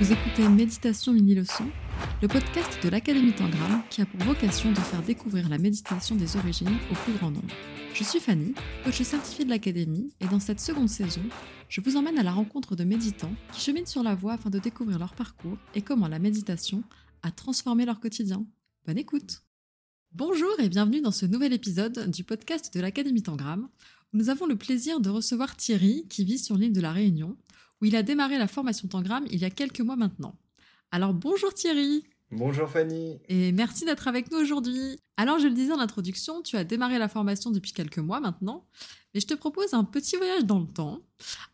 Vous écoutez Méditation Mini Leçon, le podcast de l'Académie Tangram qui a pour vocation de faire découvrir la méditation des origines au plus grand nombre. Je suis Fanny, coach certifiée de l'Académie, et dans cette seconde saison, je vous emmène à la rencontre de méditants qui cheminent sur la voie afin de découvrir leur parcours et comment la méditation a transformé leur quotidien. Bonne écoute Bonjour et bienvenue dans ce nouvel épisode du podcast de l'Académie Tangram, nous avons le plaisir de recevoir Thierry qui vit sur l'île de la Réunion où il a démarré la formation Tangram il y a quelques mois maintenant. Alors bonjour Thierry Bonjour Fanny Et merci d'être avec nous aujourd'hui. Alors je le disais en introduction, tu as démarré la formation depuis quelques mois maintenant, mais je te propose un petit voyage dans le temps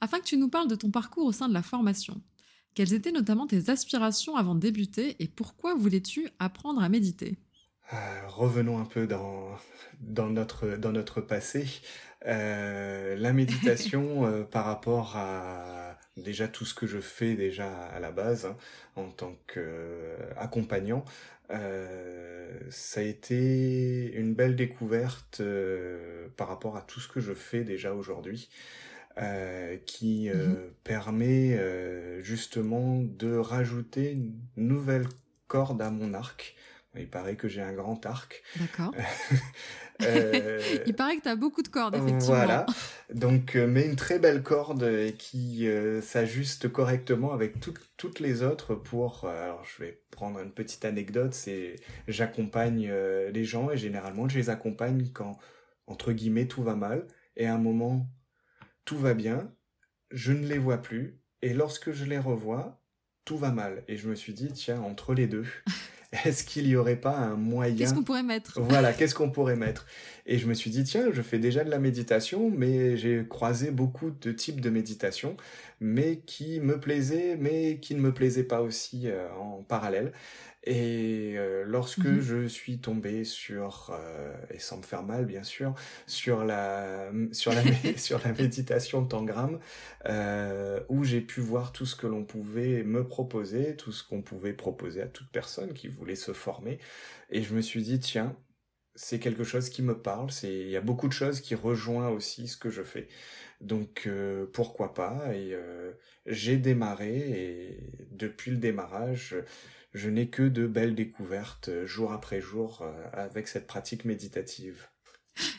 afin que tu nous parles de ton parcours au sein de la formation. Quelles étaient notamment tes aspirations avant de débuter et pourquoi voulais-tu apprendre à méditer? Euh, revenons un peu dans, dans, notre, dans notre passé. Euh, la méditation euh, par rapport à déjà tout ce que je fais déjà à la base hein, en tant qu'accompagnant, ça a été une belle découverte par rapport à tout ce que je fais déjà aujourd'hui. qui mmh permet justement de rajouter une nouvelle corde à mon arc il paraît que j'ai un grand arc. D'accord. euh... Il paraît que tu as beaucoup de cordes, effectivement. Voilà. Donc, euh, mais une très belle corde qui euh, s'ajuste correctement avec toutes les autres pour... Alors, je vais prendre une petite anecdote. C'est j'accompagne les gens et généralement, je les accompagne quand, entre guillemets, tout va mal. Et à un moment, tout va bien. Je ne les vois plus. Et lorsque je les revois, tout va mal. Et je me suis dit, tiens, entre les deux... est-ce qu'il y aurait pas un moyen Qu'est-ce qu'on pourrait mettre? Voilà, qu'est-ce qu'on pourrait mettre? Et je me suis dit tiens, je fais déjà de la méditation, mais j'ai croisé beaucoup de types de méditation, mais qui me plaisaient, mais qui ne me plaisaient pas aussi euh, en parallèle. Et euh, lorsque mmh je suis tombé sur, euh, et sans me faire mal bien sûr, sur la, sur la, sur la méditation de Tangram, euh, où j'ai pu voir tout ce que l'on pouvait me proposer, tout ce qu'on pouvait proposer à toute personne qui voulait se former, et je me suis dit tiens, c'est quelque chose qui me parle, c'est il y a beaucoup de choses qui rejoignent aussi ce que je fais. Donc euh, pourquoi pas Et euh, j'ai démarré et depuis le démarrage, je n'ai que de belles découvertes jour après jour euh, avec cette pratique méditative.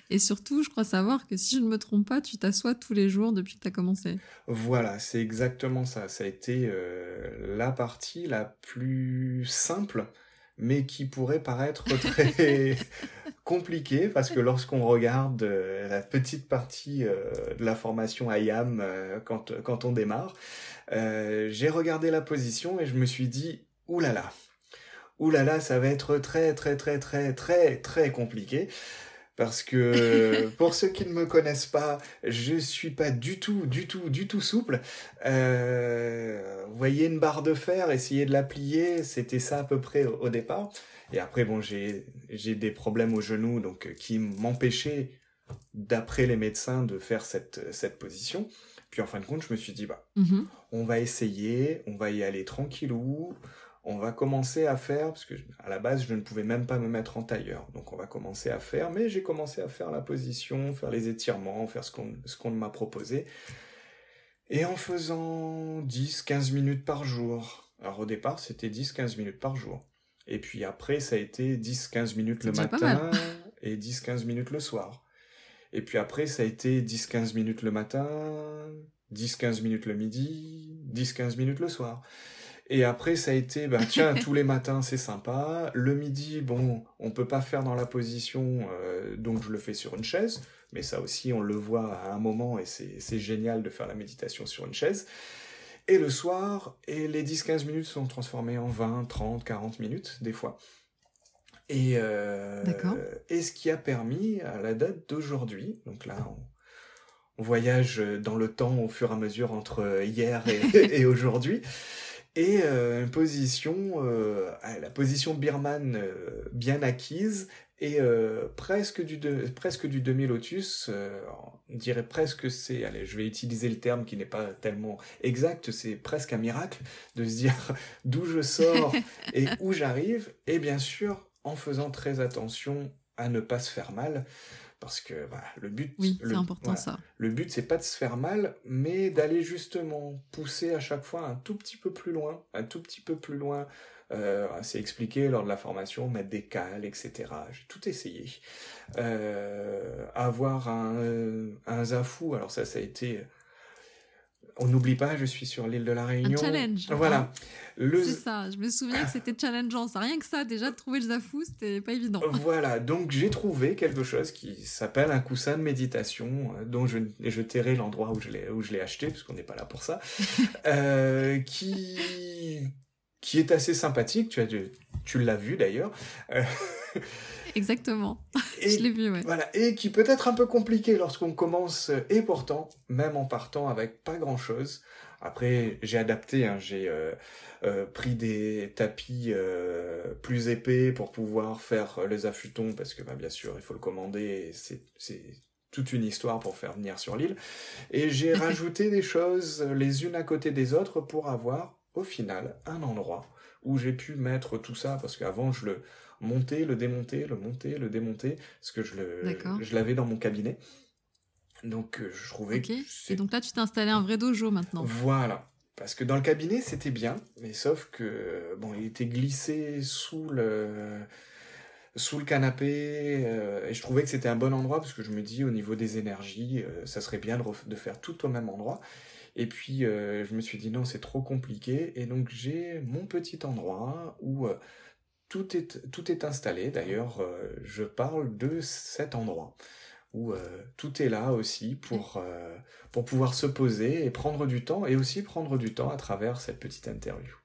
Et surtout, je crois savoir que si je ne me trompe pas, tu t'assois tous les jours depuis que tu as commencé. Voilà, c'est exactement ça. Ça a été euh, la partie la plus simple, mais qui pourrait paraître très compliquée, parce que lorsqu'on regarde la petite partie de la formation IAM quand, quand on démarre, j'ai regardé la position et je me suis dit, Ouh là là. Ouh là là, ça va être très très très très très très compliqué. Parce que pour ceux qui ne me connaissent pas, je suis pas du tout, du tout, du tout souple. Euh, vous voyez une barre de fer, essayer de la plier, c'était ça à peu près au, départ. Et après, bon, j'ai des problèmes au genou, donc qui m'empêchaient, d'après les médecins, de faire cette cette position. Puis en fin de compte, je me suis dit, bah, mmh on va essayer, on va y aller tranquillou on va commencer à faire, parce que à la base je ne pouvais même pas me mettre en tailleur, donc on va commencer à faire, mais j'ai commencé à faire la position, faire les étirements, faire ce qu'on ce qu'on m'a proposé. Et en faisant 10-15 minutes par jour, alors au départ c'était 10-15 minutes par jour, et puis après ça a été 10-15 minutes le matin et 10-15 minutes le soir. Et puis après ça a été 10-15 minutes le matin, 10-15 minutes le midi, 10-15 minutes le soir. Et après, ça a été, ben tiens, tous les matins, c'est sympa. Le midi, bon, on peut pas faire dans la position, euh, donc je le fais sur une chaise. Mais ça aussi, on le voit à un moment et c'est génial de faire la méditation sur une chaise. Et le soir, et les 10-15 minutes sont transformées en 20, 30, 40 minutes, des fois. Et, euh, et ce qui a permis, à la date d'aujourd'hui, donc là, on, voyage dans le temps au fur et à mesure entre hier et, et aujourd'hui, et euh, une position, euh, la position birmane bien acquise et presque du presque du demi lotus, on dirait presque c'est, allez, je vais utiliser le terme qui n'est pas tellement exact, c'est presque un miracle de se dire d'où je sors et où j'arrive, et bien sûr en faisant très attention à ne pas se faire mal, Parce que bah, le but, oui, important ça. Le but, c'est pas de se faire mal, mais d'aller justement pousser à chaque fois un tout petit peu plus loin, un tout petit peu plus loin. Euh, c'est expliqué lors de la formation, mettre des cales, etc. J'ai tout essayé. Euh, avoir un, un zafou, alors ça, ça a été on n'oublie pas, je suis sur l'île de la Réunion. Un challenge. Voilà. Le... C'est ça, je me souviens que c'était challengeant. Ça, rien que ça, déjà de trouver le zafou, c'était pas évident. Voilà, donc j'ai trouvé quelque chose qui s'appelle un coussin de méditation, euh, dont je, je tairai l'endroit où je l'ai acheté, parce qu'on n'est pas là pour ça, euh, qui, qui est assez sympathique. Tu, as, tu l'as vu d'ailleurs. Euh, Exactement. je l'ai vu, ouais. Voilà, et qui peut être un peu compliqué lorsqu'on commence, et pourtant, même en partant avec pas grand-chose. Après, j'ai adapté, hein, j'ai euh, euh, pris des tapis euh, plus épais pour pouvoir faire les affûtons, parce que bah, bien sûr, il faut le commander, c'est toute une histoire pour faire venir sur l'île. Et j'ai rajouté des choses les unes à côté des autres pour avoir, au final, un endroit où j'ai pu mettre tout ça, parce qu'avant, je le monter, le démonter, le monter, le démonter, parce que je le, je l'avais dans mon cabinet. Donc euh, je trouvais que Et donc là, tu t'es installé un vrai dojo maintenant. Voilà. Parce que dans le cabinet, c'était bien, mais sauf que bon, il était glissé sous le sous le canapé euh, et je trouvais que c'était un bon endroit parce que je me dis au niveau des énergies, euh, ça serait bien de, faire tout au même endroit. Et puis je me suis dit non, c'est trop compliqué et donc j'ai mon petit endroit où tout est, installé. D'ailleurs, euh, je parle de cet endroit où euh, tout est là aussi euh, pour pouvoir se poser et prendre du temps, et aussi prendre du temps à travers cette petite interview.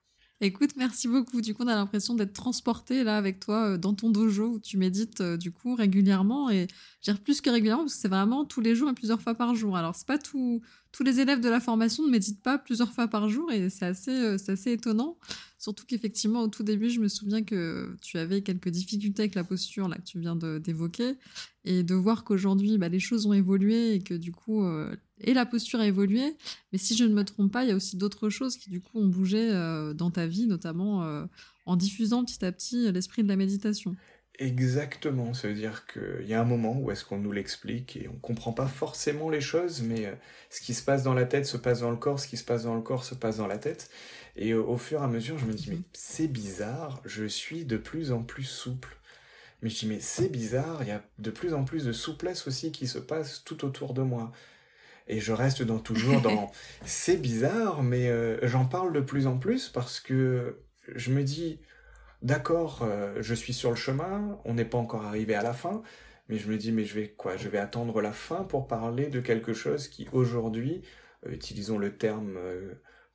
Écoute, merci beaucoup. Du coup, on a l'impression d'être transporté là avec toi dans ton dojo où tu médites du coup régulièrement et dire plus que régulièrement parce que c'est vraiment tous les jours et plusieurs fois par jour. Alors c'est pas tout, tous les élèves de la formation ne méditent pas plusieurs fois par jour et c'est assez, assez étonnant. Surtout qu'effectivement, au tout début, je me souviens que tu avais quelques difficultés avec la posture là, que tu viens d'évoquer. Et de voir qu'aujourd'hui, bah, les choses ont évolué et que du coup, euh, et la posture a évolué. Mais si je ne me trompe pas, il y a aussi d'autres choses qui du coup ont bougé euh, dans ta vie, notamment euh, en diffusant petit à petit l'esprit de la méditation. Exactement, ça veut dire qu'il y a un moment où est-ce qu'on nous l'explique et on comprend pas forcément les choses, mais ce qui se passe dans la tête se passe dans le corps, ce qui se passe dans le corps se passe dans la tête. Et au fur et à mesure, je me dis, mais c'est bizarre, je suis de plus en plus souple. Mais je dis, mais c'est bizarre, il y a de plus en plus de souplesse aussi qui se passe tout autour de moi. Et je reste dans, toujours dans, c'est bizarre, mais euh, j'en parle de plus en plus parce que je me dis, d'accord, euh, je suis sur le chemin, on n'est pas encore arrivé à la fin, mais je me dis, mais je vais quoi Je vais attendre la fin pour parler de quelque chose qui aujourd'hui, euh, utilisons le terme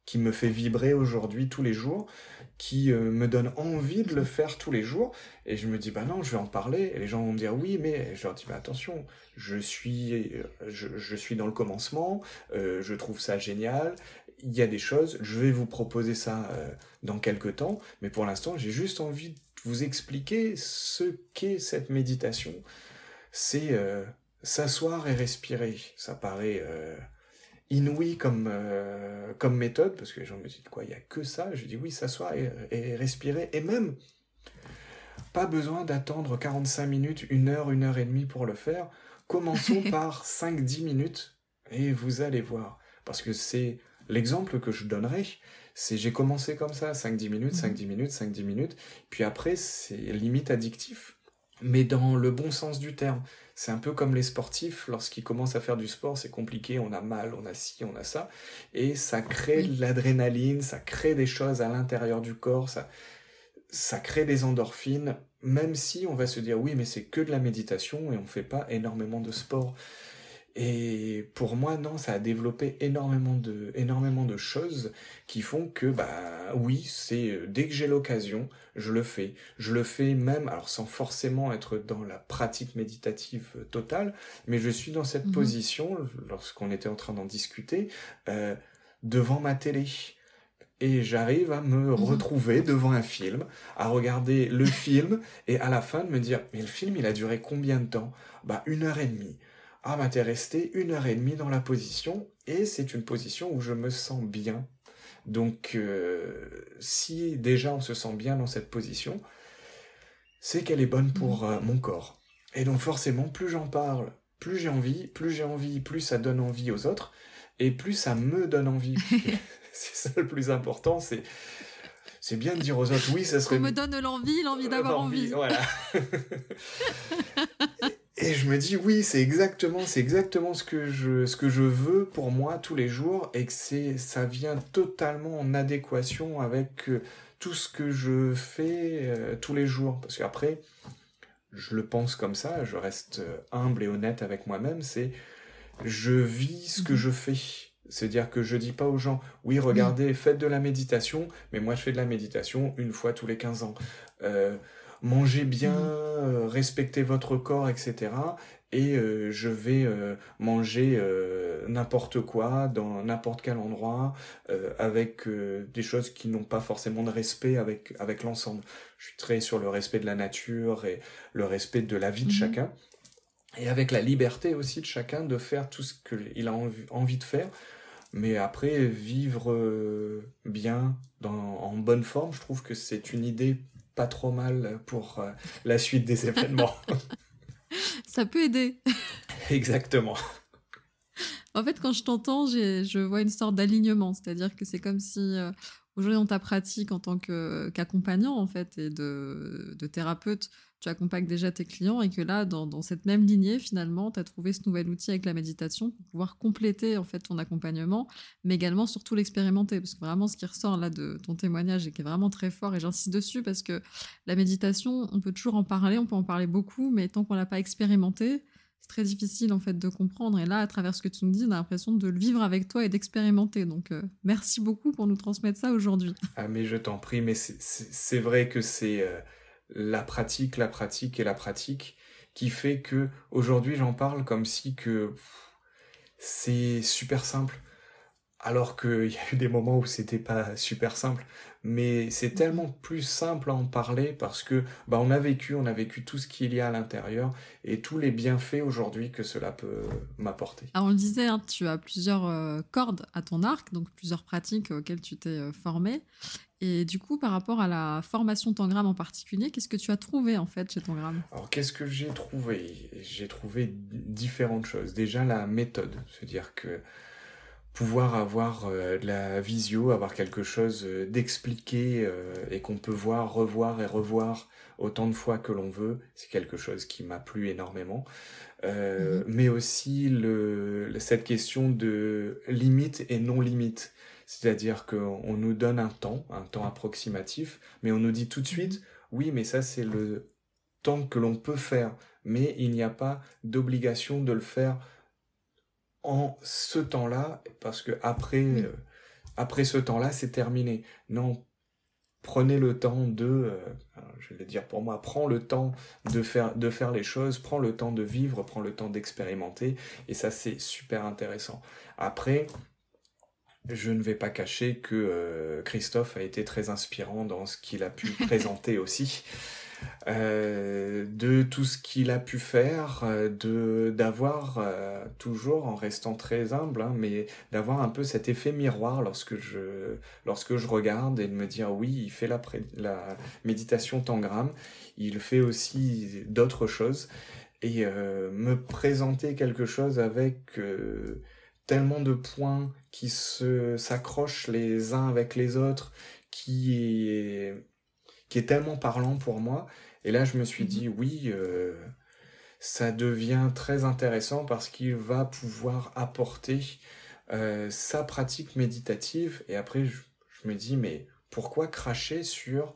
qui me fait vibrer aujourd'hui tous les jours, qui euh, me donne envie de le faire tous les jours. Et je me dis, bah non, je vais en parler. Et les gens vont me dire, oui, mais je leur dis, bah attention, je suis, euh, je, suis dans le commencement, euh, je trouve ça génial. Il y a des choses, je vais vous proposer ça dans quelques temps, mais pour l'instant, j'ai juste envie de vous expliquer ce qu'est cette méditation. C'est s'asseoir et respirer. Ça paraît inouï comme, euh, comme méthode, parce que les gens me disent quoi, il n'y a que ça? Je dis oui, s'asseoir et, et, respirer, et même pas besoin d'attendre 45 minutes, une heure, une heure et demie pour le faire. Commençons par 5-10 minutes et vous allez voir. Parce que c'est l'exemple que je donnerai, c'est j'ai commencé comme ça, 5-10 minutes, 5-10 mhm. minutes, 5-10 minutes, puis après c'est limite addictif, mais dans le bon sens du terme. C'est un peu comme les sportifs, lorsqu'ils commencent à faire du sport, c'est compliqué, on a mal, on a ci, on a ça, et ça crée de l'adrénaline, ça crée des choses à l'intérieur du corps, ça, ça crée des endorphines, même si on va se dire oui, mais c'est que de la méditation et on fait pas énormément de sport. Et pour moi, non, ça a développé énormément de, énormément de choses qui font que, bah oui, c'est euh, dès que j'ai l'occasion, je le fais. Je le fais même, alors sans forcément être dans la pratique méditative euh, totale, mais je suis dans cette mhm. position, lorsqu'on était en train d'en discuter, euh, devant ma télé. Et j'arrive à me mhm. retrouver devant un film, à regarder le film, et à la fin de me dire, mais le film, il a duré combien de temps? Bah une heure et demie ah t'es resté une heure et demie dans la position et c'est une position où je me sens bien. Donc euh, si déjà on se sent bien dans cette position, c'est qu'elle est bonne pour euh, mon corps. Et donc forcément, plus j'en parle, plus j'ai envie, plus j'ai envie, plus ça donne envie aux autres, et plus ça me donne envie. c'est ça le plus important, c'est c'est bien de dire aux autres, oui, ça serait... On me donne l'envie, l'envie d'avoir envie. Voilà. et je me dis, oui, c'est exactement, c'est exactement ce que, je, ce que je veux pour moi tous les jours, et que c'est, ça vient totalement en adéquation avec euh, tout ce que je fais euh, tous les jours. Parce qu'après, je le pense comme ça, je reste euh, humble et honnête avec moi-même, c'est je vis ce que mhm. je fais. C'est-à-dire que je dis pas aux gens, oui, regardez, faites de la méditation, mais moi je fais de la méditation une fois tous les 15 ans. Euh, mangez bien, euh, respectez votre corps, etc. Et euh, je vais manger n'importe quoi, dans n'importe quel endroit, avec des choses qui n'ont pas forcément de respect avec, avec l'ensemble. Je suis très sur le respect de la nature et le respect de la vie de mm-hmm. chacun. Et avec la liberté aussi de chacun de faire tout ce qu'il a envie de faire mais après, vivre euh, bien, en bonne forme, je trouve que c'est une idée pas trop mal pour euh, la suite des événements. Ça peut aider. Exactement. En fait, quand je t'entends, je vois une sorte d'alignement, c'est-à-dire que c'est comme si euh, aujourd'hui dans ta pratique en tant qu'accompagnant en fait et de, de thérapeute, tu accompagnes déjà tes clients et que là, dans, cette même lignée, finalement, tu as trouvé ce nouvel outil avec la méditation pour pouvoir compléter en fait ton accompagnement, mais également surtout l'expérimenter. Parce que vraiment, ce qui ressort là de ton témoignage est vraiment très fort, et j'insiste dessus parce que la méditation, on peut toujours en parler, on peut en parler beaucoup, mais tant qu'on l'a pas expérimenté, c'est très difficile en fait de comprendre. Et là, à travers ce que tu nous dis, on a l'impression de le vivre avec toi et d'expérimenter. Donc, euh, merci beaucoup pour nous transmettre ça aujourd'hui. Ah, mais je t'en prie, mais c'est vrai que c'est... Euh, la pratique, la pratique et la pratique qui fait que aujourd'hui j'en parle comme si que c'est super simple. Alors qu'il y a eu des moments où c'était pas super simple. Mais c'est tellement plus simple à en parler parce que bah on a vécu on a vécu tout ce qu'il y a à l'intérieur et tous les bienfaits aujourd'hui que cela peut m'apporter. Alors on le disait hein, tu as plusieurs euh, cordes à ton arc donc plusieurs pratiques auxquelles tu t'es euh, formé et du coup, par rapport à la formation Tangram en particulier, qu'est-ce que tu as trouvé en fait chez Tangram? Alors, qu'est-ce que j'ai trouvé? J'ai trouvé différentes choses. Déjà, la méthode, c'est-à-dire que pouvoir avoir euh, de la visio, avoir quelque chose euh, d'expliqué euh, et qu'on peut voir, revoir et revoir autant de fois que l'on veut, c'est quelque chose qui m'a plu énormément. Mhm. Mais aussi le, cette question de limite et non limite. C'est-à-dire qu'on nous donne un temps, un temps approximatif, mais on nous dit tout de suite, oui, mais ça c'est le temps que l'on peut faire, mais il n'y a pas d'obligation de le faire en ce temps-là, parce que après, euh, après ce temps-là, c'est terminé. Non, prenez le temps de, euh, je vais dire pour moi, prends le temps de faire, de faire les choses, prends le temps de vivre, prends le temps d'expérimenter, et ça c'est super intéressant. Après, je ne vais pas cacher que euh, Christophe a été très inspirant dans ce qu'il a pu présenter aussi. Euh, de tout ce qu'il a pu faire, euh, de d'avoir toujours en restant très humble, hein, mais d'avoir un peu cet effet miroir lorsque je lorsque je regarde et de me dire oui, il fait la, la méditation tangram, il fait aussi d'autres choses et me présenter quelque chose avec tellement de points qui se s'accrochent les uns avec les autres, qui est tellement parlant pour moi. Et là, je me suis dit oui, euh, ça devient très intéressant parce qu'il va pouvoir apporter euh, sa pratique méditative. Et après, je me dis mais pourquoi cracher sur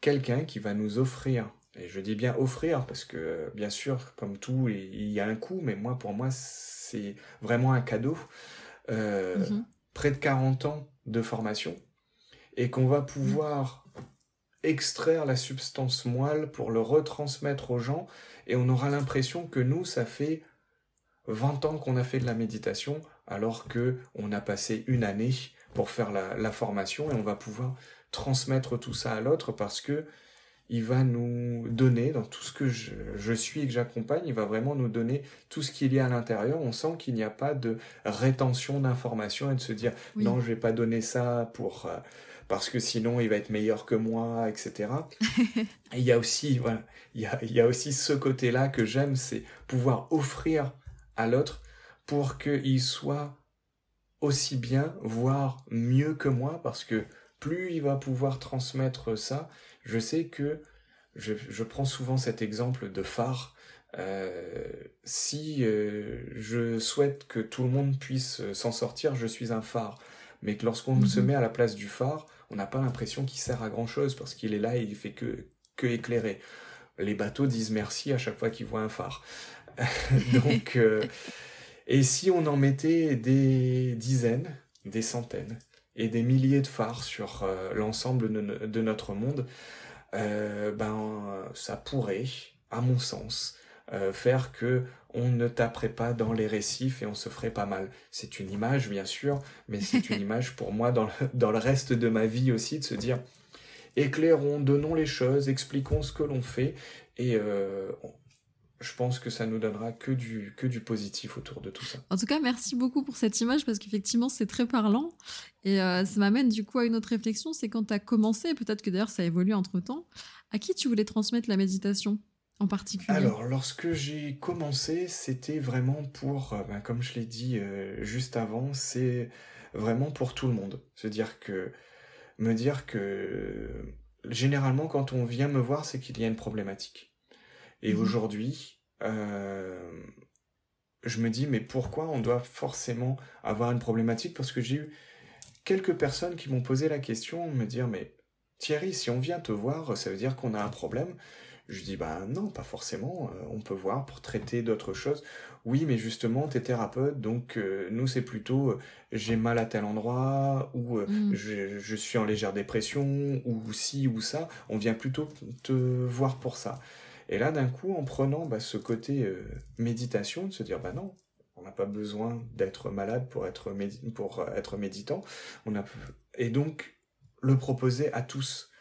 quelqu'un qui va nous offrir et je dis bien offrir parce que bien sûr, comme tout, il y a un coût, mais moi, pour moi, c'est vraiment un cadeau. Euh, mhm. Près de 40 ans de formation et qu'on va pouvoir extraire la substance moelle pour le retransmettre aux gens et on aura l'impression que nous, ça fait 20 ans qu'on a fait de la méditation alors que on a passé une année pour faire la, la formation et on va pouvoir transmettre tout ça à l'autre parce que il va nous donner, dans tout ce que je, suis et que j'accompagne, il va vraiment nous donner tout ce qu'il y a à l'intérieur. On sent qu'il n'y a pas de rétention d'informations et de se dire non, je vais pas donner ça pour... Euh, parce que sinon il va être meilleur que moi, etc. Et il y a aussi, voilà, il y a, il y a aussi ce côté-là que j'aime, c'est pouvoir offrir à l'autre pour qu'il soit aussi bien, voire mieux que moi, parce que plus il va pouvoir transmettre ça, je sais que je, je prends souvent cet exemple de phare. Euh, si euh, je souhaite que tout le monde puisse euh, s'en sortir, je suis un phare. Mais que lorsqu'on se mhm. met à la place du phare, on n'a pas l'impression qu'il sert à grand chose parce qu'il est là et il fait que, que éclairer. Les bateaux disent merci à chaque fois qu'ils voient un phare. Donc, et si on en mettait des dizaines, des centaines et des milliers de phares sur l'ensemble de, notre monde, ben ça pourrait, à mon sens, euh, faire que on ne taperait pas dans les récifs et on se ferait pas mal. C'est une image, bien sûr, mais c'est une image pour moi dans le, dans le reste de ma vie aussi, de se dire, éclairons, donnons les choses, expliquons ce que l'on fait, et euh, je pense que ça nous donnera que du, que du positif autour de tout ça. En tout cas, merci beaucoup pour cette image, parce qu'effectivement, c'est très parlant, et euh, ça m'amène du coup à une autre réflexion, c'est quand tu as commencé, peut-être que d'ailleurs ça a évolué entre-temps, à qui tu voulais transmettre la méditation particulier? Alors, lorsque j'ai commencé, c'était vraiment pour, euh, ben, comme je l'ai dit euh, juste avant, c'est vraiment pour tout le monde. C'est-à-dire que, me dire que, généralement, quand on vient me voir, c'est qu'il y a une problématique. Et mhm. aujourd'hui, euh, je me dis, mais pourquoi on doit forcément avoir une problématique? Parce que j'ai eu quelques personnes qui m'ont posé la question, me dire, mais Thierry, si on vient te voir, ça veut dire qu'on a un problème? Je dis, bah non, pas forcément, euh, on peut voir pour traiter d'autres choses. Oui, mais justement, t'es thérapeute, donc euh, nous, c'est plutôt euh, j'ai mal à tel endroit, ou mm. je, je, suis en légère dépression, ou ci ou ça. On vient plutôt te voir pour ça. Et là, d'un coup, en prenant bah, ce côté méditation, de se dire, bah non, on n'a pas besoin d'être malade pour être, pour être méditant. On a... Et donc, le proposer à tous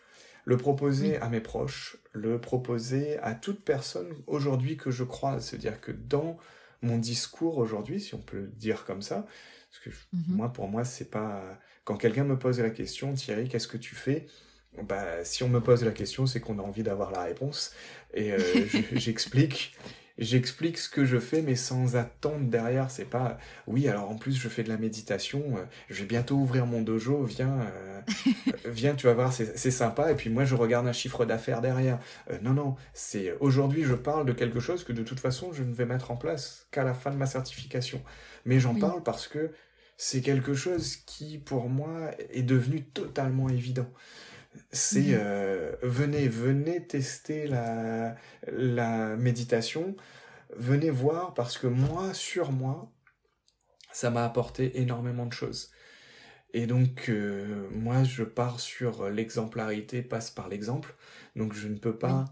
le proposer à mes proches, le proposer à toute personne aujourd'hui que je croise. C'est-à-dire que dans mon discours aujourd'hui, si on peut le dire comme ça, parce que mhm. moi, pour moi, c'est pas. Quand quelqu'un me pose la question, Thierry, qu'est-ce que tu fais? Bah, si on me pose la question, c'est qu'on a envie d'avoir la réponse. Et euh, j'explique j'explique ce que je fais, mais sans attendre derrière. C'est pas, oui, alors en plus, je fais de la méditation, euh, je vais bientôt ouvrir mon dojo, viens, euh, viens, tu vas voir, c'est sympa. Et puis moi, je regarde un chiffre d'affaires derrière. Non, non, c'est aujourd'hui, je parle de quelque chose que de toute façon, je ne vais mettre en place qu'à la fin de ma certification. Mais j'en parle parce que c'est quelque chose qui, pour moi, est devenu totalement évident c'est mhm. euh, venez, venez tester la, la méditation, venez voir parce que moi, sur moi, ça m'a apporté énormément de choses. Et donc, euh, moi, je pars sur l'exemplarité, passe par l'exemple. Donc, je ne peux pas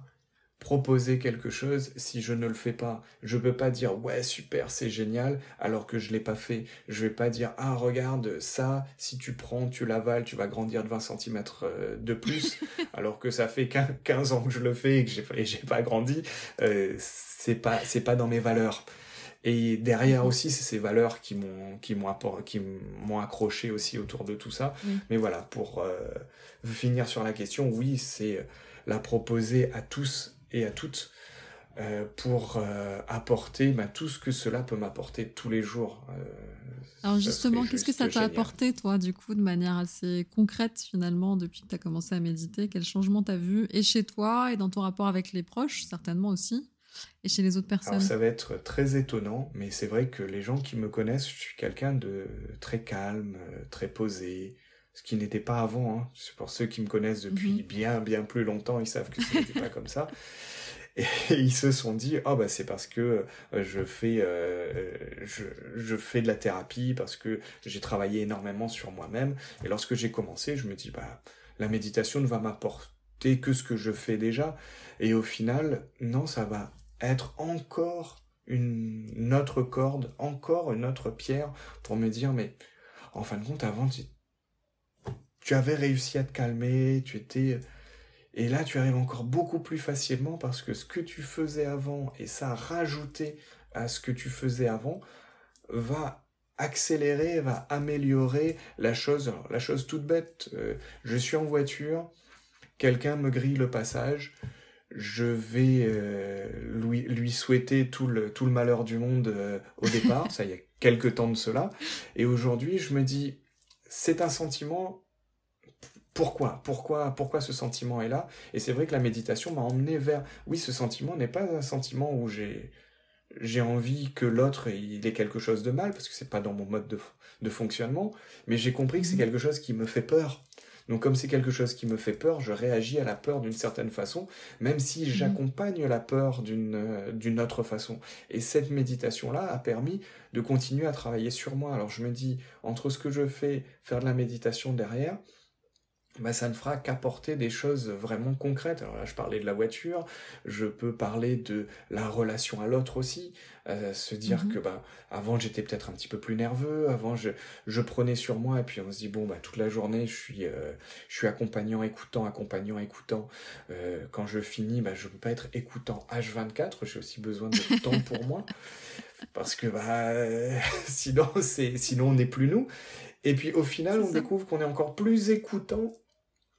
proposer quelque chose si je ne le fais pas. Je peux pas dire ouais super c'est génial alors que je l'ai pas fait. Je vais pas dire ah regarde ça si tu prends tu l'avales tu vas grandir de 20 cm euh, de plus alors que ça fait 15 ans que je le fais et que j'ai j'ai pas grandi. Euh, c'est pas c'est pas dans mes valeurs. Et derrière aussi, c'est ces valeurs qui m'ont qui m'ont qui m'ont accroché aussi autour de tout ça. Mais voilà, pour euh, finir sur la question, oui, c'est la proposer à tous et à toutes euh, pour euh, apporter bah, tout ce que cela peut m'apporter tous les jours. Euh, Alors justement, qu'est-ce que ça t'a apporté, toi, du coup, de manière assez concrète, finalement, depuis que tu as commencé à méditer? Quel changement tu as vu, et chez toi, et dans ton rapport avec les proches, certainement aussi, et chez les autres personnes? Alors, ça va être très étonnant, mais c'est vrai que les gens qui me connaissent, je suis quelqu'un de très calme, très posé, ce qui n'était pas avant. Hein. Pour ceux qui me connaissent depuis mhm. bien, bien plus longtemps, ils savent que ce n'était pas comme ça. Et ils se sont dit, oh bah c'est parce que euh, je fais, euh, je, je, fais de la thérapie, parce que j'ai travaillé énormément sur moi-même. Et lorsque j'ai commencé, je me dis, bah la méditation ne va m'apporter que ce que je fais déjà. Et au final, non, ça va être encore une autre corde, encore une autre pierre pour me dire, mais en fin de compte, avant, tu avais réussi à te calmer, tu étais... Et là, tu arrives encore beaucoup plus facilement parce que ce que tu faisais avant, et ça rajouté à ce que tu faisais avant, va accélérer, va améliorer la chose. la chose toute bête, euh, je suis en voiture, quelqu'un me grille le passage, je vais euh, lui, lui, souhaiter tout le, tout le malheur du monde euh, au départ, ça y a quelques temps de cela, et aujourd'hui je me dis, c'est un sentiment, pourquoi Pourquoi Pourquoi ce sentiment est là Et c'est vrai que la méditation m'a emmené vers, oui, ce sentiment n'est pas un sentiment où j'ai j'ai envie que l'autre il ait quelque chose de mal parce que c'est pas dans mon mode de, de fonctionnement, mais j'ai compris que c'est mhm. quelque chose qui me fait peur. Donc comme c'est quelque chose qui me fait peur, je réagis à la peur d'une certaine façon, même si mhm. j'accompagne la peur d'une euh, d'une autre façon. Et cette méditation-là a permis de continuer à travailler sur moi. Alors je me dis, entre ce que je fais, faire de la méditation derrière, bah, ça ne fera qu'apporter des choses vraiment concrètes. Alors là, je parlais de la voiture, je peux parler de la relation à l'autre aussi, euh, se dire mhm. que bah, avant j'étais peut-être un petit peu plus nerveux, avant je, je prenais sur moi et puis on se dit bon bah toute la journée je suis euh, je suis accompagnant, écoutant, accompagnant, écoutant. Euh, quand je finis, bah, je ne peux pas être écoutant H24, j'ai aussi besoin de temps pour moi parce que bah sinon c'est sinon on n'est plus nous. Et puis au final, on découvre qu'on est encore plus écoutant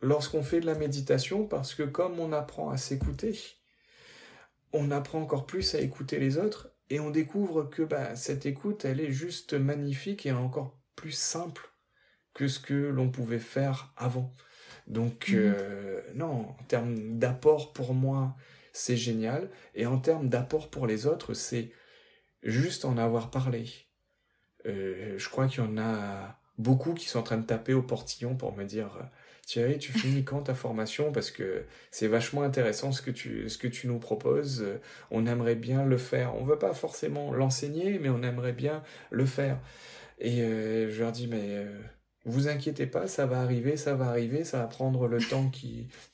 lorsqu'on fait de la méditation, parce que comme on apprend à s'écouter, on apprend encore plus à écouter les autres, et on découvre que bah, cette écoute, elle est juste magnifique et encore plus simple que ce que l'on pouvait faire avant. Donc mhm. euh, non, en termes d'apport pour moi, c'est génial, et en termes d'apport pour les autres, c'est juste en avoir parlé. Euh, je crois qu'il y en a beaucoup qui sont en train de taper au portillon pour me dire Thierry, tu finis quand ta formation? Parce que c'est vachement intéressant ce que, tu, ce que tu nous proposes. On aimerait bien le faire. On ne veut pas forcément l'enseigner, mais on aimerait bien le faire. Et euh, je leur dis, mais euh, vous inquiétez pas, ça va arriver, ça va arriver, ça va prendre le temps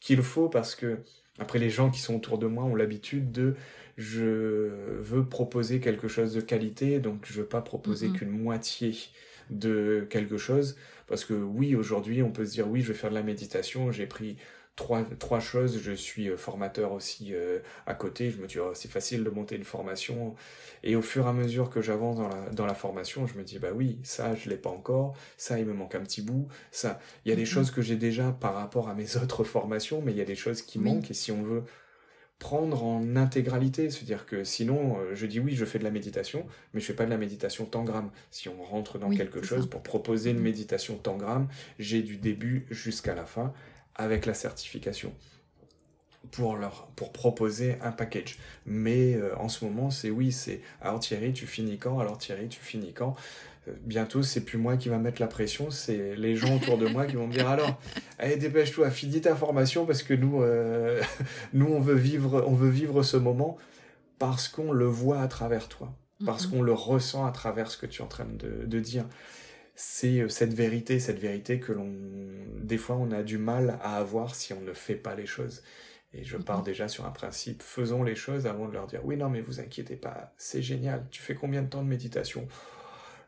qu'il faut parce que, après, les gens qui sont autour de moi ont l'habitude de je veux proposer quelque chose de qualité, donc je veux pas proposer qu'une moitié de quelque chose. Parce que oui, aujourd'hui, on peut se dire, oui, je vais faire de la méditation, j'ai pris trois, trois choses, je suis euh, formateur aussi euh, à côté, je me dis, oh, c'est facile de monter une formation. Et au fur et à mesure que j'avance dans la, dans la formation, je me dis, bah oui, ça, je l'ai pas encore, ça, il me manque un petit bout, ça, il y a des mm-hmm. choses que j'ai déjà par rapport à mes autres formations, mais il y a des choses qui manquent, et si on veut prendre en intégralité, se dire que sinon, euh, je dis oui, je fais de la méditation, mais je fais pas de la méditation tangram. Si on rentre dans quelque chose pour proposer une mm-hmm. méditation tangram, j'ai du début jusqu'à la fin avec la certification pour leur pour proposer un package. Mais euh, en ce moment, c'est oui, c'est alors Thierry, tu finis quand? Alors Thierry, tu finis quand? Bientôt, c'est plus moi qui va mettre la pression, c'est les gens autour de moi qui vont me dire alors, allez, dépêche-toi, finis ta formation parce que nous, euh, nous on, veut vivre, on veut vivre ce moment parce qu'on le voit à travers toi, parce qu'on le ressent à travers ce que tu es en train de, dire. C'est euh, cette vérité, cette vérité que l'on, des fois, on a du mal à avoir si on ne fait pas les choses. Et je pars déjà sur un principe, faisons les choses avant de leur dire, oui, non, mais vous inquiétez pas, c'est génial, tu fais combien de temps de méditation?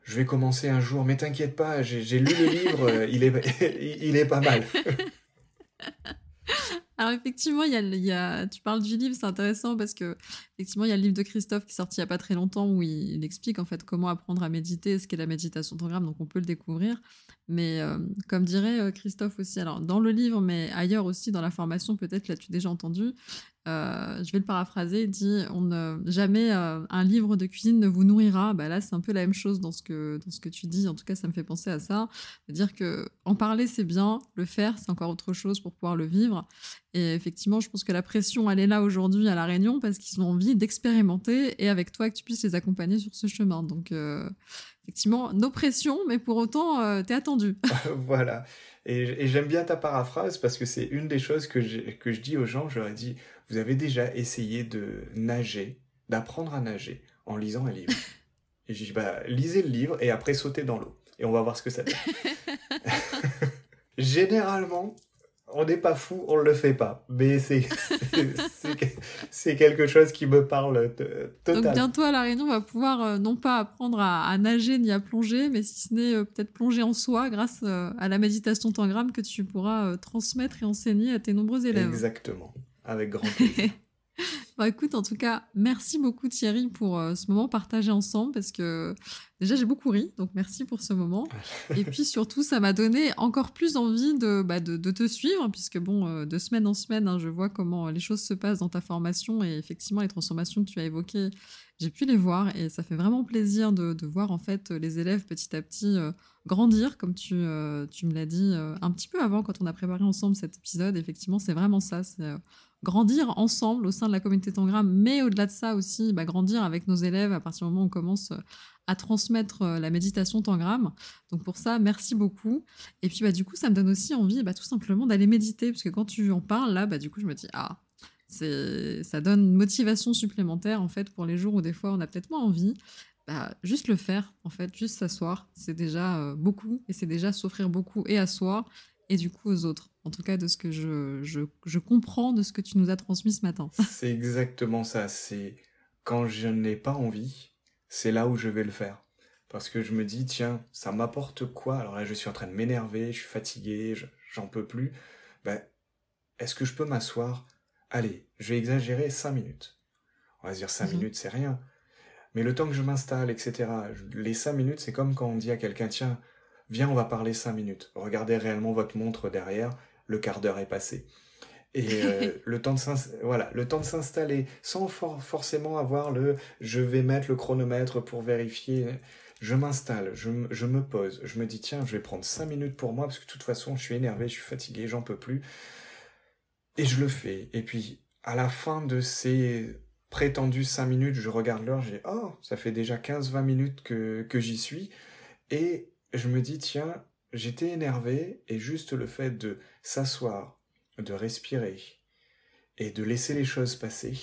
Je vais commencer un jour, mais t'inquiète pas, j'ai lu le livre, euh, il, est, il est pas mal. Alors effectivement, il y, y a, tu parles du livre, c'est intéressant parce que effectivement, il y a le livre de Christophe qui est sorti il n'y a pas très longtemps où il, explique en fait comment apprendre à méditer, ce qu'est la méditation tangram, donc on peut le découvrir. Mais euh, comme dirait euh, Christophe aussi, alors dans le livre, mais ailleurs aussi dans la formation, peut-être l'as-tu déjà entendu, euh, je vais le paraphraser, il dit on ne, jamais euh, un livre de cuisine ne vous nourrira. Bah là, c'est un peu la même chose dans ce que dans ce que tu dis. En tout cas, ça me fait penser à ça, c'est-à-dire que en parler c'est bien, le faire c'est encore autre chose pour pouvoir le vivre. Et effectivement, je pense que la pression elle est là aujourd'hui à la Réunion parce qu'ils ont envie d'expérimenter et avec toi que tu puisses les accompagner sur ce chemin. Donc euh, effectivement, nos pressions, mais pour autant, tu es attendu. voilà. Et, et j'aime bien ta paraphrase parce que c'est une des choses que, que je dis aux gens. J'aurais dit vous avez déjà essayé de nager, d'apprendre à nager en lisant un livre Et je dis, bah, lisez le livre et après sautez dans l'eau. Et on va voir ce que ça donne. Généralement, on n'est pas fou, on ne le fait pas. Mais c'est, c'est, quelque chose qui me parle totalement. Donc bientôt à La Réunion, on va pouvoir euh, non pas apprendre à, nager ni à plonger, mais si ce n'est euh, peut-être plonger en soi grâce euh, à la méditation tangram que tu pourras transmettre et enseigner à tes nombreux élèves. Exactement. Avec grand plaisir. Écoute, en tout cas, merci beaucoup Thierry pour euh, ce moment partagé ensemble parce que déjà j'ai beaucoup ri, donc merci pour ce moment. Et puis surtout, ça m'a donné encore plus envie de, bah, de, te suivre puisque bon, euh, de semaine en semaine, hein, je vois comment les choses se passent dans ta formation et effectivement les transformations que tu as évoquées, j'ai pu les voir et ça fait vraiment plaisir de, voir en fait les élèves petit à petit euh, grandir, comme tu, tu me l'as dit un petit peu avant quand on a préparé ensemble cet épisode. Effectivement, c'est vraiment ça, c'est grandir ensemble au sein de la communauté Tangram, mais au-delà de ça aussi, bah, grandir avec nos élèves à partir du moment où on commence euh, à transmettre euh, la méditation Tangram. Donc pour ça, merci beaucoup. Et puis bah, du coup, ça me donne aussi envie bah, tout simplement d'aller méditer, parce que quand tu en parles, là, bah, du coup, je me dis, ah, ça donne une motivation supplémentaire en fait pour les jours où des fois on a peut-être moins envie. Bah, juste le faire, en fait, juste s'asseoir, c'est déjà euh, beaucoup et c'est déjà s'offrir beaucoup et à soi et du coup aux autres. En tout cas, de ce que je, je, je comprends de ce que tu nous as transmis ce matin. c'est exactement ça. C'est quand je n'ai pas envie, c'est là où je vais le faire. Parce que je me dis, tiens, ça m'apporte quoi? Alors là, je suis en train de m'énerver, je suis fatigué, j'en peux plus. Ben, est-ce que je peux m'asseoir Allez, je vais exagérer 5 minutes. On va se dire 5 mhm. minutes, c'est rien. Mais le temps que je m'installe, etc., les 5 minutes, c'est comme quand on dit à quelqu'un, tiens, Viens, on va parler cinq minutes. Regardez réellement votre montre derrière, le quart d'heure est passé. Et euh, le temps de voilà, le temps de s'installer sans forcément avoir le je vais mettre le chronomètre pour vérifier. Je m'installe, je, je, me pose, je me dis tiens, je vais prendre cinq minutes pour moi parce que de toute façon, je suis énervé, je suis fatigué, j'en peux plus. Et je le fais. Et puis, à la fin de ces prétendues cinq minutes, je regarde l'heure, j'ai oh, ça fait déjà 15-20 minutes que, que j'y suis. Et je me dis, tiens, j'étais énervé et juste le fait de s'asseoir, de respirer et de laisser les choses passer,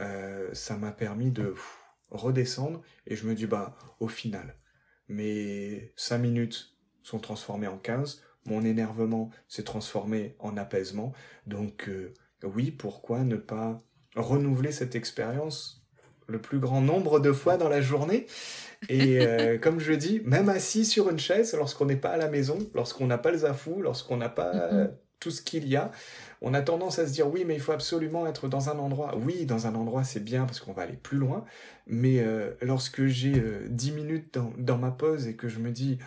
euh, ça m'a permis de redescendre et je me dis, bah, au final, mes cinq minutes sont transformées en 15, mon énervement s'est transformé en apaisement, donc euh, oui, pourquoi ne pas renouveler cette expérience le plus grand nombre de fois dans la journée? Et euh, comme je dis, même assis sur une chaise, lorsqu'on n'est pas à la maison, lorsqu'on n'a pas le zafou, lorsqu'on n'a pas mm-hmm. tout ce qu'il y a, on a tendance à se dire oui, mais il faut absolument être dans un endroit. Oui, dans un endroit, c'est bien parce qu'on va aller plus loin. Mais euh, lorsque j'ai euh, dix 10 minutes dans, dans, ma pause et que je me dis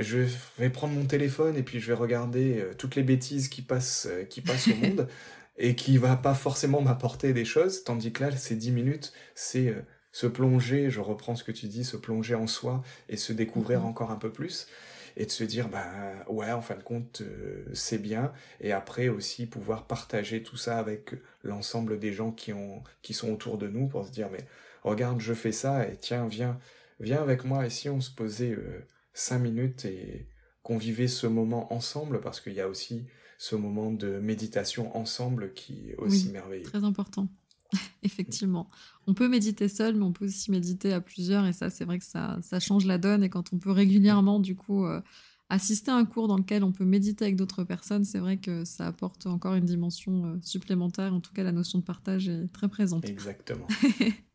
je vais prendre mon téléphone et puis je vais regarder toutes les bêtises qui passent, qui passent au monde, et qui va pas forcément m'apporter des choses, tandis que là, ces dix minutes, c'est euh, se plonger, je reprends ce que tu dis, se plonger en soi et se découvrir mhm. encore un peu plus et de se dire bah ouais en fin de compte euh, c'est bien et après aussi pouvoir partager tout ça avec l'ensemble des gens qui ont qui sont autour de nous pour se dire mais regarde je fais ça et tiens viens viens avec moi et si on se posait euh, cinq minutes et qu'on vivait ce moment ensemble parce qu'il y a aussi ce moment de méditation ensemble qui est aussi merveilleux. Très important. Effectivement. On peut méditer seul, mais on peut aussi méditer à plusieurs. Et ça, c'est vrai que ça, ça, change la donne. Et quand on peut régulièrement, du coup, euh, assister à un cours dans lequel on peut méditer avec d'autres personnes, c'est vrai que ça apporte encore une dimension euh, supplémentaire. En tout cas, la notion de partage est très présente. Exactement.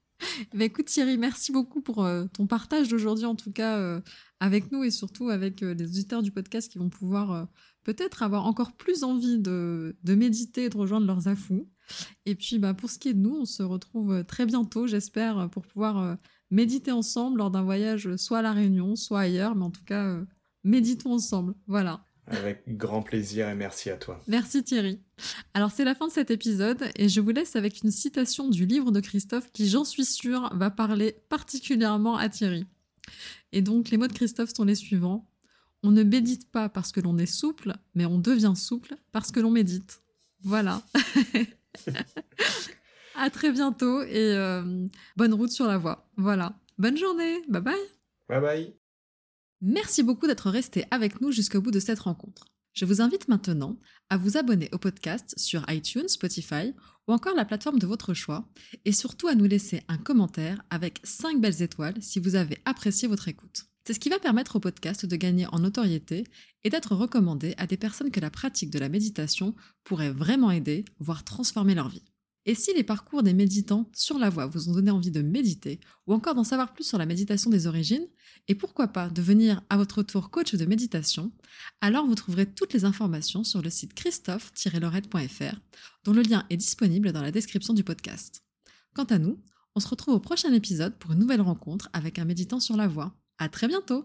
bah, écoute Thierry, merci beaucoup pour euh, ton partage d'aujourd'hui, en tout cas avec nous et surtout avec les auditeurs du podcast qui vont pouvoir peut-être avoir encore plus envie de, méditer et de rejoindre leurs affous. Et puis, bah, pour ce qui est de nous, on se retrouve très bientôt, j'espère, pour pouvoir euh, méditer ensemble lors d'un voyage soit à La Réunion, soit ailleurs, mais en tout cas, euh, méditons ensemble. Voilà. Avec grand plaisir et merci à toi. Merci Thierry. Alors c'est la fin de cet épisode et je vous laisse avec une citation du livre de Christophe qui, j'en suis sûre, va parler particulièrement à Thierry. Et donc les mots de Christophe sont les suivants. On ne médite pas parce que l'on est souple, mais on devient souple parce que l'on médite. Voilà. à très bientôt et euh, bonne route sur la voie. Voilà. Bonne journée. Bye bye. Bye bye. Merci beaucoup d'être resté avec nous jusqu'au bout de cette rencontre. Je vous invite maintenant à vous abonner au podcast sur iTunes, Spotify ou encore la plateforme de votre choix et surtout à nous laisser un commentaire avec 5 belles étoiles si vous avez apprécié votre écoute. C'est ce qui va permettre au podcast de gagner en notoriété et d'être recommandé à des personnes que la pratique de la méditation pourrait vraiment aider, voire transformer leur vie. Et si les parcours des méditants sur la voie vous ont donné envie de méditer, ou encore d'en savoir plus sur la méditation des origines, et pourquoi pas devenir à votre tour coach de méditation, alors vous trouverez toutes les informations sur le site christophe-lorette.fr, dont le lien est disponible dans la description du podcast. Quant à nous, on se retrouve au prochain épisode pour une nouvelle rencontre avec un méditant sur la voie. À très bientôt!